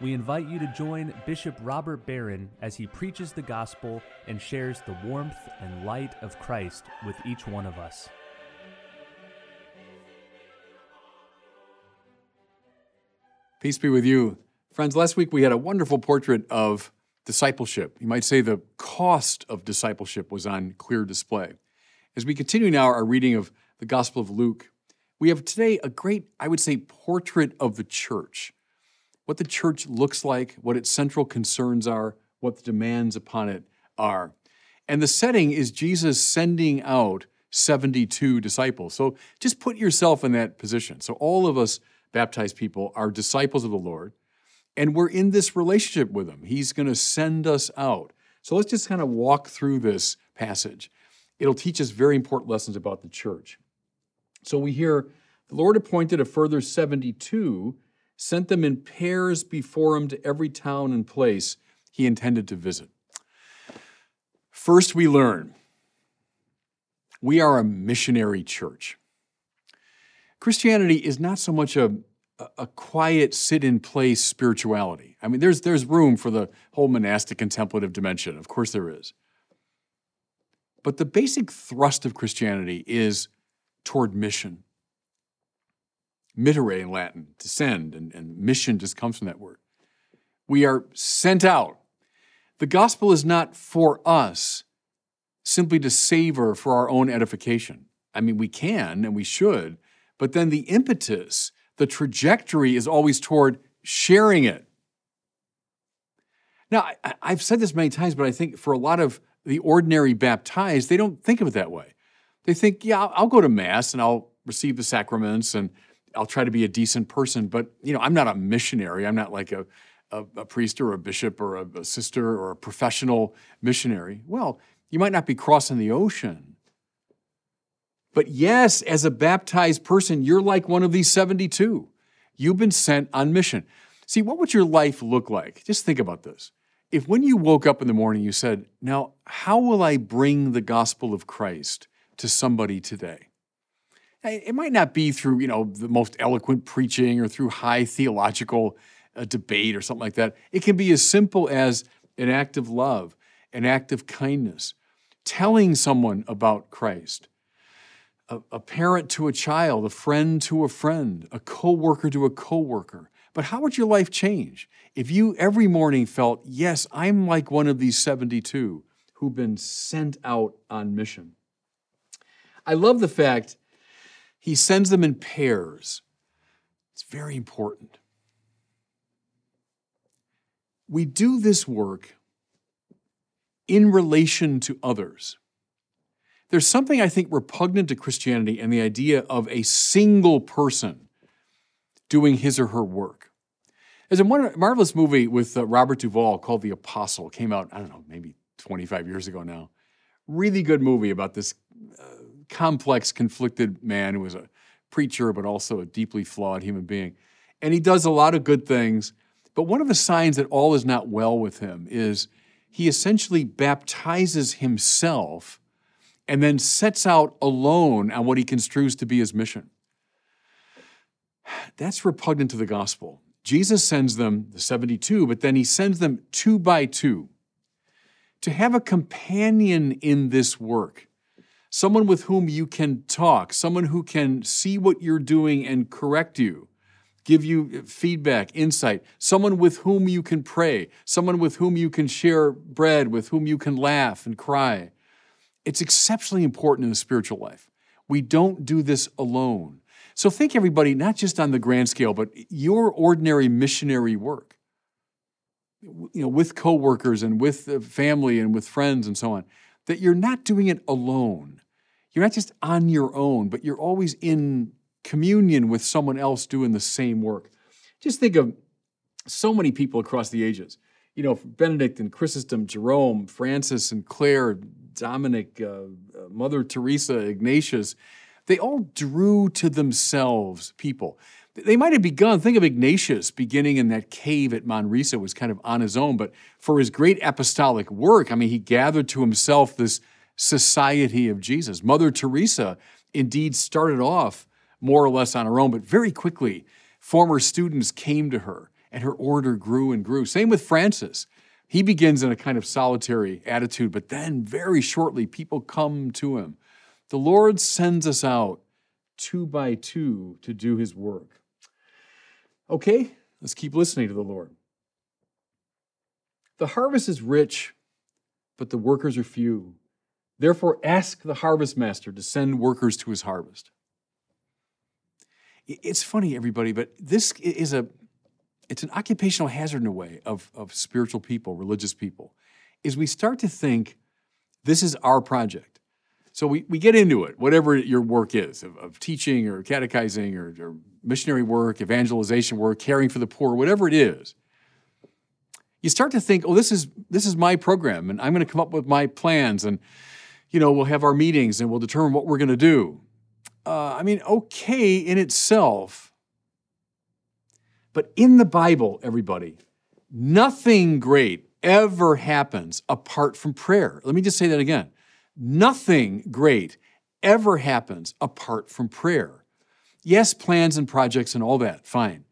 we invite you to join Bishop Robert Barron as he preaches the gospel and shares the warmth and light of Christ with each one of us. Peace be with you. Friends, last week we had a wonderful portrait of discipleship. You might say the cost of discipleship was on clear display. As we continue now our reading of the Gospel of Luke, we have today a great, I would say, portrait of the church what the church looks like, what its central concerns are, what the demands upon it are. And the setting is Jesus sending out 72 disciples. So just put yourself in that position. So all of us baptized people are disciples of the Lord, and we're in this relationship with Him. He's going to send us out. So let's just kind of walk through this passage. It'll teach us very important lessons about the church. So we hear the Lord appointed a further 72 sent them in pairs before him to every town and place he intended to visit. First, we learn we are a missionary church. Christianity is not so much a, a quiet, sit in place spirituality. I mean, there's, there's room for the whole monastic contemplative dimension. Of course, there is. But the basic thrust of Christianity is toward mission mittere in Latin, to send, and, and mission just comes from that word. We are sent out. The gospel is not for us simply to savor for our own edification. I mean, we can and we should, but then the impetus, the trajectory is always toward sharing it. Now, I, have said this many times, but I think for a lot of the ordinary baptized, they don't think of it that way. They think, yeah, I'll, I'll go to Mass and I'll receive the sacraments and I'll try to be a decent person, but you know, I'm not a missionary. I'm not like a, a, a priest or a bishop or a, a sister or a professional missionary. Well, you might not be crossing the ocean. But yes, as a baptized person, you're like one of these 72. You've been sent on mission. See, what would your life look like? Just think about this. If when you woke up in the morning, you said, Now, how will I bring the gospel of Christ to somebody today? It might not be through, you know, the most eloquent preaching or through high theological uh, debate or something like that. It can be as simple as an act of love, an act of kindness, telling someone about Christ. A, a parent to a child, a friend to a friend, a coworker to a coworker. But how would your life change if you every morning felt, yes, I'm like one of these 72 who've been sent out on mission? I love the fact he sends them in pairs. It's very important. We do this work in relation to others. There's something I think repugnant to Christianity and the idea of a single person doing his or her work. There's a marvelous movie with uh, Robert Duvall called The Apostle. Came out, I don't know, maybe 25 years ago now. Really good movie about this uh, complex, conflicted man who was a preacher, but also a deeply flawed human being. And he does a lot of good things. But one of the signs that all is not well with him is he essentially baptizes himself and then sets out alone on what he construes to be his mission. That's repugnant to the gospel. Jesus sends them, the 72, but then he sends them two by two to have a companion in this work someone with whom you can talk, someone who can see what you're doing and correct you, give you feedback, insight, someone with whom you can pray, someone with whom you can share bread, with whom you can laugh and cry. It's exceptionally important in the spiritual life. We don't do this alone. So think everybody, not just on the grand scale, but your ordinary missionary work. You know, with coworkers and with family and with friends and so on that you're not doing it alone. You're not just on your own, but you're always in communion with someone else doing the same work. Just think of so many people across the ages. you know, Benedict and Chrysostom, Jerome, Francis and Clare, Dominic, uh, uh, Mother Teresa, Ignatius, they all drew to themselves people. They might have begun, think of Ignatius beginning in that cave at Manresa, was kind of on his own, but for his great apostolic work, I mean, he gathered to himself this society of Jesus. Mother Teresa indeed started off more or less on her own, but very quickly, former students came to her and her order grew and grew. Same with Francis. He begins in a kind of solitary attitude, but then very shortly, people come to him. The Lord sends us out two by two to do his work. Okay, let's keep listening to the Lord. The harvest is rich, but the workers are few. Therefore, ask the harvest master to send workers to his harvest. It's funny, everybody, but this is a it's an occupational hazard in a way of, of spiritual people, religious people, is we start to think this is our project. So we, we get into it, whatever your work is of, of teaching or catechizing or, or missionary work, evangelization work, caring for the poor, whatever it is. You start to think, oh, this is this is my program, and I'm going to come up with my plans, and you know, we'll have our meetings and we'll determine what we're going to do. Uh, I mean, okay in itself, but in the Bible, everybody, nothing great ever happens apart from prayer. Let me just say that again. Nothing great ever happens apart from prayer. Yes, plans and projects and all that, fine.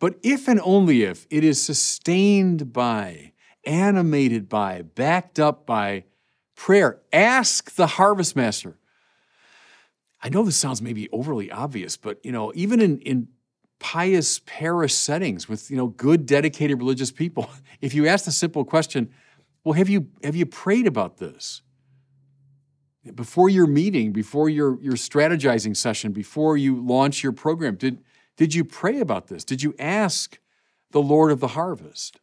But if and only if it is sustained by, animated by, backed up by prayer, ask the harvest master. I know this sounds maybe overly obvious, but you know, even in, in pious parish settings with you know good dedicated religious people if you ask the simple question well have you have you prayed about this? Before your meeting before your your strategizing session before you launch your program did did you pray about this? Did you ask the lord of the harvest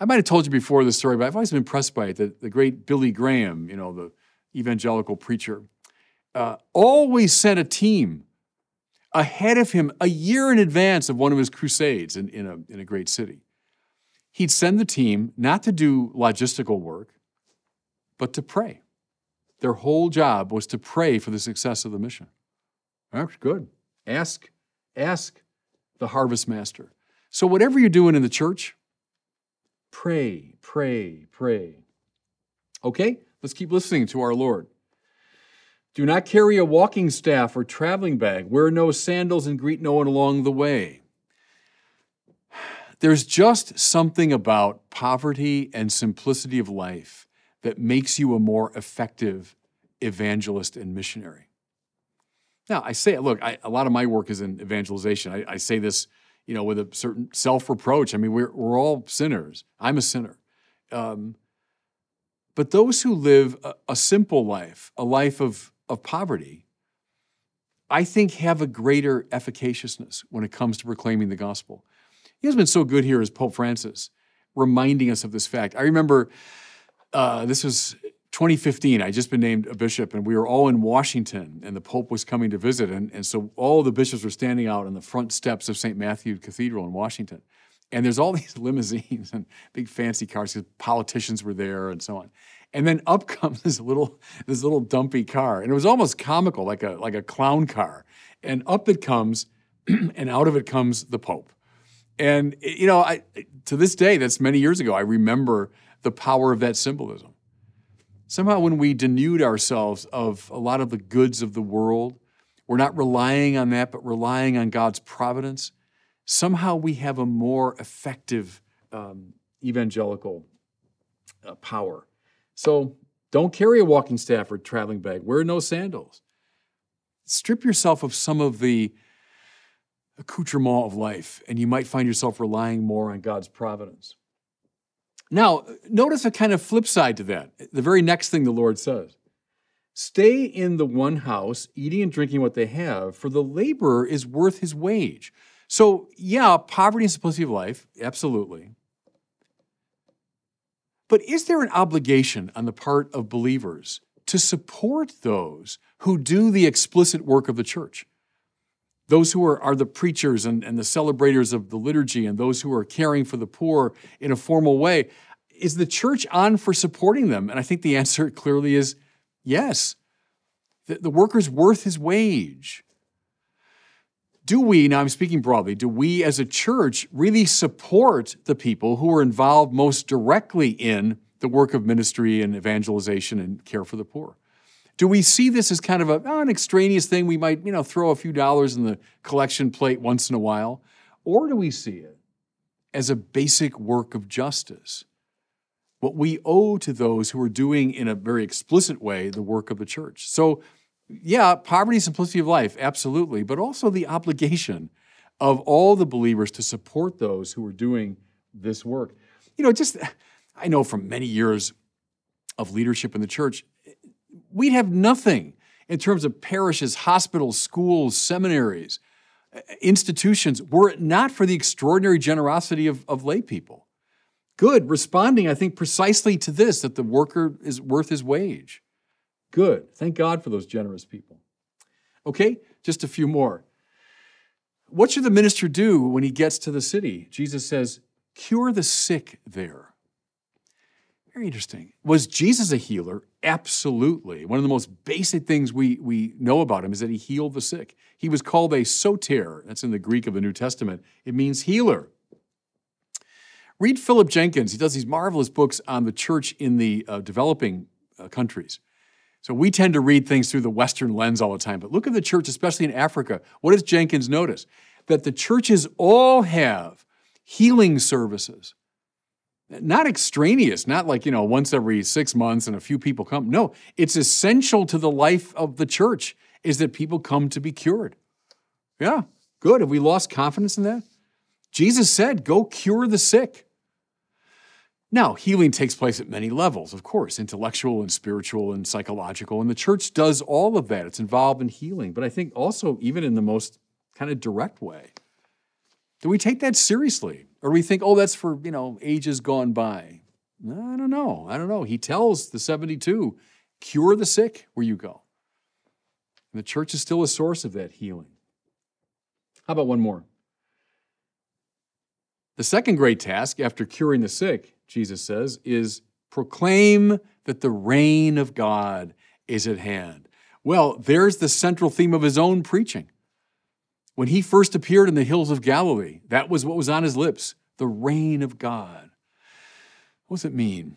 i might have told you before this story but i've always been impressed by it the, the great billy graham you know the evangelical preacher uh, always sent a team ahead of him a year in advance of one of his crusades in, in, a, in a great city. He'd send the team not to do logistical work, but to pray. Their whole job was to pray for the success of the mission. That's good. Ask, ask the harvest master. So, whatever you're doing in the church, pray, pray, pray. Okay, let's keep listening to our Lord. Do not carry a walking staff or traveling bag. Wear no sandals and greet no one along the way. There's just something about poverty and simplicity of life that makes you a more effective evangelist and missionary. Now, I say, look, I, a lot of my work is in evangelization. I, I say this, you know, with a certain self-reproach. I mean, we're, we're all sinners. I'm a sinner. Um, but those who live a, a simple life, a life of of poverty, I think have a greater efficaciousness when it comes to proclaiming the gospel. He has been so good here as Pope Francis, reminding us of this fact. I remember uh, this was 2015. I just been named a bishop, and we were all in Washington, and the Pope was coming to visit, and, and so all the bishops were standing out on the front steps of St. Matthew Cathedral in Washington. And there's all these limousines and big fancy cars because politicians were there and so on. And then up comes this little this little dumpy car, and it was almost comical, like a like a clown car. And up it comes, and out of it comes the Pope. And you know, I to this day, that's many years ago. I remember the power of that symbolism. Somehow, when we denude ourselves of a lot of the goods of the world, we're not relying on that, but relying on God's providence. Somehow, we have a more effective um, evangelical uh, power. So don't carry a walking staff or traveling bag. Wear no sandals. Strip yourself of some of the accoutrement of life, and you might find yourself relying more on God's providence. Now, notice a kind of flip side to that. The very next thing the Lord says Stay in the one house, eating and drinking what they have, for the laborer is worth his wage. So, yeah, poverty and simplicity of life, absolutely. But is there an obligation on the part of believers to support those who do the explicit work of the church? Those who are, are the preachers and, and the celebrators of the liturgy and those who are caring for the poor in a formal way. Is the church on for supporting them? And I think the answer clearly is yes. The, the worker's worth his wage. Do we, now I'm speaking broadly, do we as a church really support the people who are involved most directly in the work of ministry and evangelization and care for the poor? Do we see this as kind of a, oh, an extraneous thing? We might, you know, throw a few dollars in the collection plate once in a while. Or do we see it as a basic work of justice? What we owe to those who are doing in a very explicit way the work of the church. So, yeah, poverty, simplicity of life, absolutely, but also the obligation of all the believers to support those who are doing this work. You know, just, I know from many years of leadership in the church, we'd have nothing in terms of parishes, hospitals, schools, seminaries, uh, institutions, were it not for the extraordinary generosity of, of lay people. Good, responding, I think, precisely to this that the worker is worth his wage. Good. Thank God for those generous people. Okay, just a few more. What should the minister do when he gets to the city? Jesus says, cure the sick there. Very interesting. Was Jesus a healer? Absolutely. One of the most basic things we, we know about him is that he healed the sick. He was called a soter. That's in the Greek of the New Testament. It means healer. Read Philip Jenkins. He does these marvelous books on the church in the uh, developing uh, countries. So we tend to read things through the Western lens all the time. But look at the church, especially in Africa. What does Jenkins notice? That the churches all have healing services not extraneous, not like, you know, once every six months and a few people come. No, it's essential to the life of the church is that people come to be cured. Yeah, good. Have we lost confidence in that? Jesus said, go cure the sick. Now, healing takes place at many levels, of course, intellectual and spiritual and psychological, and the church does all of that. It's involved in healing, but I think also, even in the most kind of direct way. Do we take that seriously? Or we think, oh, that's for, you know, ages gone by. I don't know. I don't know. He tells the 72, cure the sick where you go. And the church is still a source of that healing. How about one more? The second great task after curing the sick, Jesus says, is proclaim that the reign of God is at hand. Well, there's the central theme of his own preaching. When he first appeared in the hills of Galilee, that was what was on his lips the reign of God. What does it mean?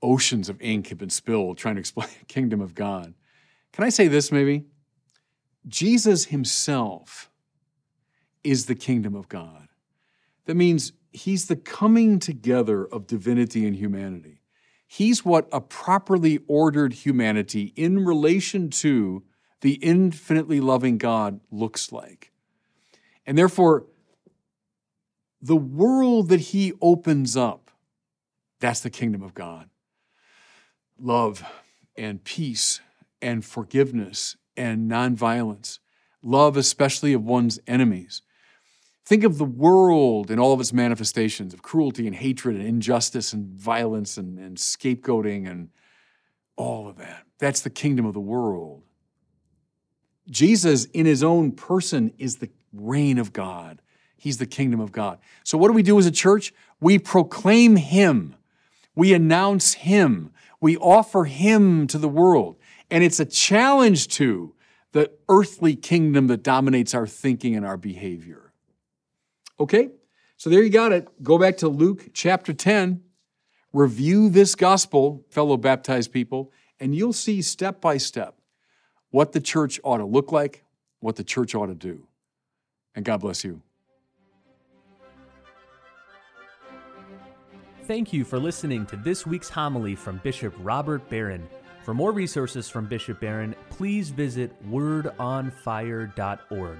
Oceans of ink have been spilled trying to explain the kingdom of God. Can I say this maybe? Jesus himself is the kingdom of God. That means he's the coming together of divinity and humanity. He's what a properly ordered humanity in relation to the infinitely loving God looks like. And therefore, the world that he opens up, that's the kingdom of God. Love and peace and forgiveness and nonviolence. Love, especially of one's enemies. Think of the world in all of its manifestations of cruelty and hatred and injustice and violence and, and scapegoating and all of that. That's the kingdom of the world. Jesus, in his own person, is the reign of God. He's the kingdom of God. So, what do we do as a church? We proclaim him, we announce him, we offer him to the world. And it's a challenge to the earthly kingdom that dominates our thinking and our behavior. Okay? So, there you got it. Go back to Luke chapter 10, review this gospel, fellow baptized people, and you'll see step by step what the church ought to look like, what the church ought to do. And God bless you. Thank you for listening to this week's homily from Bishop Robert Barron. For more resources from Bishop Barron, please visit wordonfire.org.